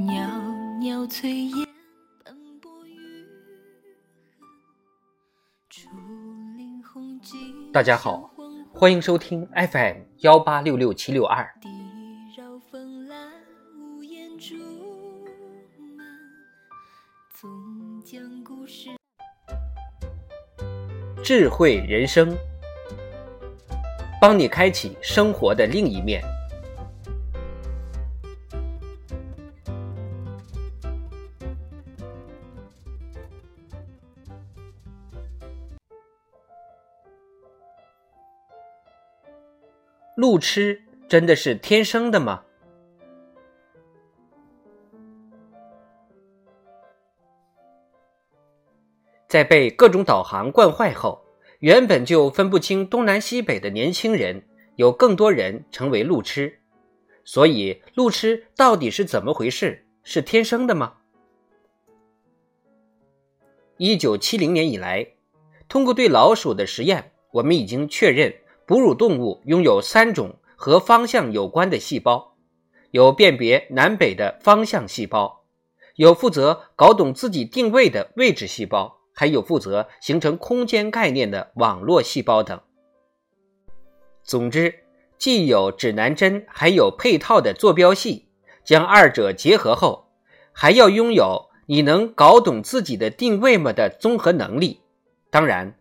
袅袅炊烟奔波于竹林红巾大家好，欢迎收听 FM 幺八六六七六二。地绕风来屋檐竹门，总将故事。智慧人生，帮你开启生活的另一面。路痴真的是天生的吗？在被各种导航惯坏后，原本就分不清东南西北的年轻人，有更多人成为路痴。所以，路痴到底是怎么回事？是天生的吗？一九七零年以来，通过对老鼠的实验，我们已经确认，哺乳动物拥有三种和方向有关的细胞：有辨别南北的方向细胞，有负责搞懂自己定位的位置细胞。还有负责形成空间概念的网络细胞等。总之，既有指南针，还有配套的坐标系，将二者结合后，还要拥有你能搞懂自己的定位吗的综合能力。当然，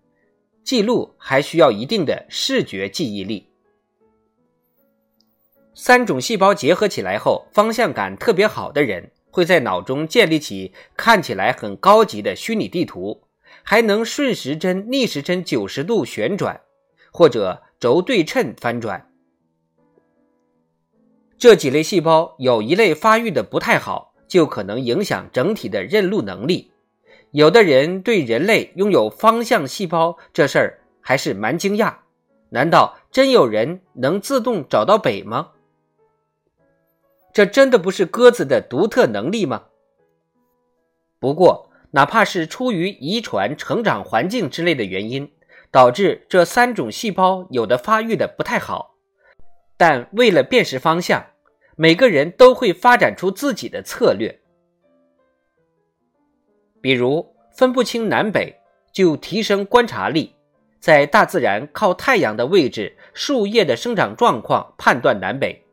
记录还需要一定的视觉记忆力。三种细胞结合起来后，方向感特别好的人，会在脑中建立起看起来很高级的虚拟地图。还能顺时针、逆时针九十度旋转，或者轴对称翻转。这几类细胞有一类发育的不太好，就可能影响整体的认路能力。有的人对人类拥有方向细胞这事儿还是蛮惊讶。难道真有人能自动找到北吗？这真的不是鸽子的独特能力吗？不过。哪怕是出于遗传、成长环境之类的原因，导致这三种细胞有的发育的不太好，但为了辨识方向，每个人都会发展出自己的策略。比如分不清南北，就提升观察力，在大自然靠太阳的位置、树叶的生长状况判断南北；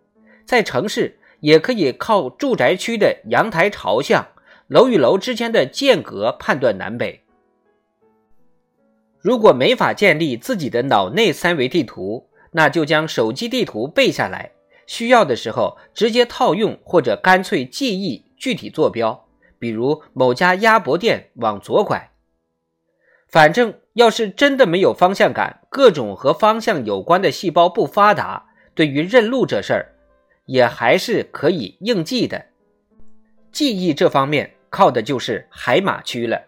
在城市也可以靠住宅区的阳台朝向。楼与楼之间的间隔判断南北。如果没法建立自己的脑内三维地图，那就将手机地图背下来，需要的时候直接套用，或者干脆记忆具体坐标，比如某家鸭脖店往左拐。反正要是真的没有方向感，各种和方向有关的细胞不发达，对于认路这事儿，也还是可以硬记的。记忆这方面。靠的就是海马区了。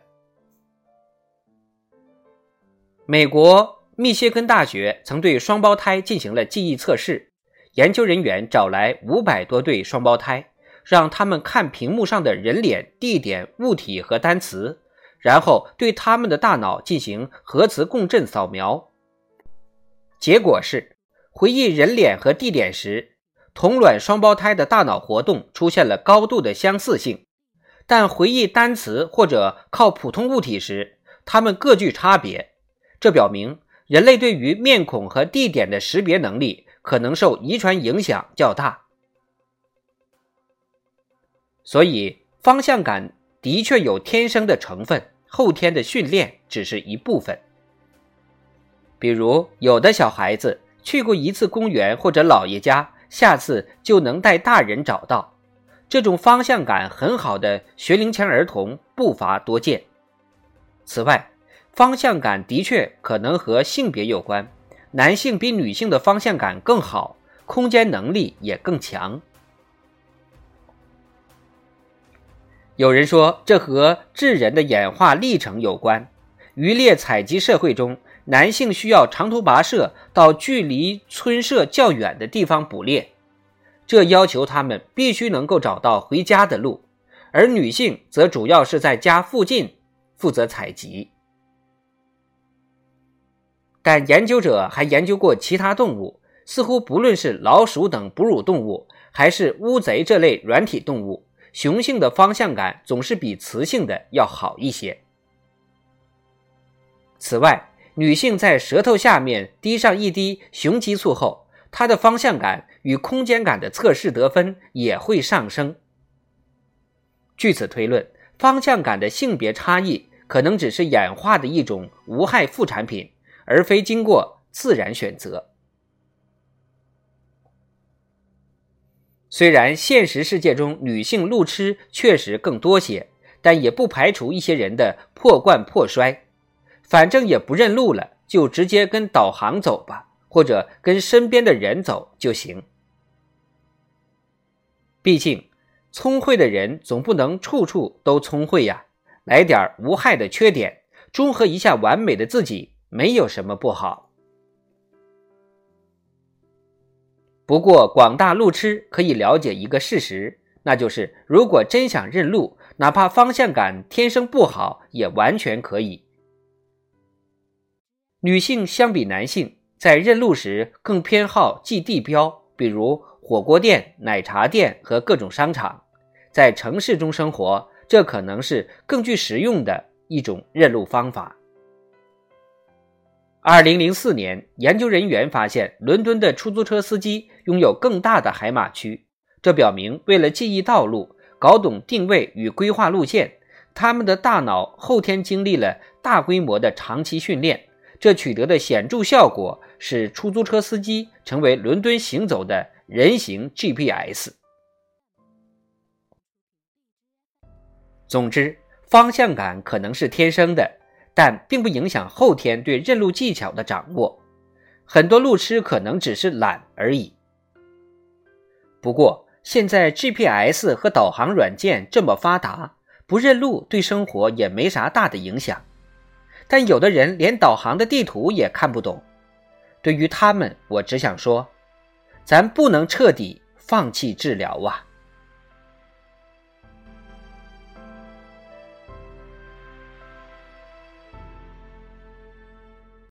美国密歇根大学曾对双胞胎进行了记忆测试，研究人员找来五百多对双胞胎，让他们看屏幕上的人脸、地点、物体和单词，然后对他们的大脑进行核磁共振扫描。结果是，回忆人脸和地点时，同卵双胞胎的大脑活动出现了高度的相似性。但回忆单词或者靠普通物体时，它们各具差别。这表明人类对于面孔和地点的识别能力可能受遗传影响较大。所以，方向感的确有天生的成分，后天的训练只是一部分。比如，有的小孩子去过一次公园或者姥爷家，下次就能带大人找到。这种方向感很好的学龄前儿童不乏多见。此外，方向感的确可能和性别有关，男性比女性的方向感更好，空间能力也更强。有人说，这和智人的演化历程有关。渔猎采集社会中，男性需要长途跋涉到距离村舍较远的地方捕猎。这要求他们必须能够找到回家的路，而女性则主要是在家附近负责采集。但研究者还研究过其他动物，似乎不论是老鼠等哺乳动物，还是乌贼这类软体动物，雄性的方向感总是比雌性的要好一些。此外，女性在舌头下面滴上一滴雄激素后，她的方向感与空间感的测试得分也会上升。据此推论，方向感的性别差异可能只是演化的一种无害副产品，而非经过自然选择。虽然现实世界中女性路痴确实更多些，但也不排除一些人的破罐破摔。反正也不认路了，就直接跟导航走吧，或者跟身边的人走就行。毕竟，聪慧的人总不能处处都聪慧呀，来点无害的缺点，中和一下完美的自己，没有什么不好。不过，广大路痴可以了解一个事实，那就是如果真想认路，哪怕方向感天生不好，也完全可以。女性相比男性，在认路时更偏好记地标，比如火锅店、奶茶店和各种商场。在城市中生活，这可能是更具实用的一种认路方法。二零零四年，研究人员发现，伦敦的出租车司机拥有更大的海马区，这表明，为了记忆道路、搞懂定位与规划路线，他们的大脑后天经历了大规模的长期训练。这取得的显著效果，使出租车司机成为伦敦行走的人形 GPS。总之，方向感可能是天生的。但并不影响后天对认路技巧的掌握，很多路痴可能只是懒而已。不过，现在 GPS 和导航软件这么发达，不认路对生活也没啥大的影响。但有的人连导航的地图也看不懂，对于他们，我只想说，咱不能彻底放弃治疗啊。